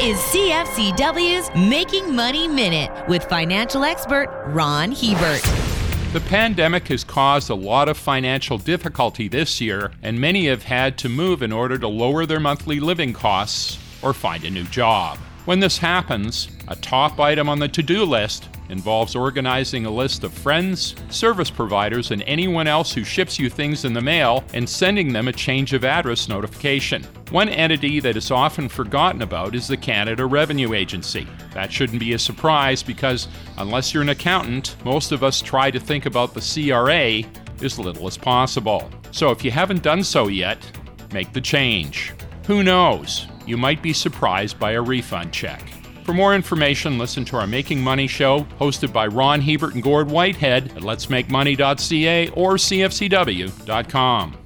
is CFCW's Making Money Minute with financial expert Ron Hebert. The pandemic has caused a lot of financial difficulty this year, and many have had to move in order to lower their monthly living costs or find a new job. When this happens, a top item on the to do list involves organizing a list of friends, service providers, and anyone else who ships you things in the mail and sending them a change of address notification. One entity that is often forgotten about is the Canada Revenue Agency. That shouldn't be a surprise because, unless you're an accountant, most of us try to think about the CRA as little as possible. So if you haven't done so yet, make the change. Who knows? You might be surprised by a refund check. For more information, listen to our Making Money show hosted by Ron Hebert and Gord Whitehead at letsmakemoney.ca or cfcw.com.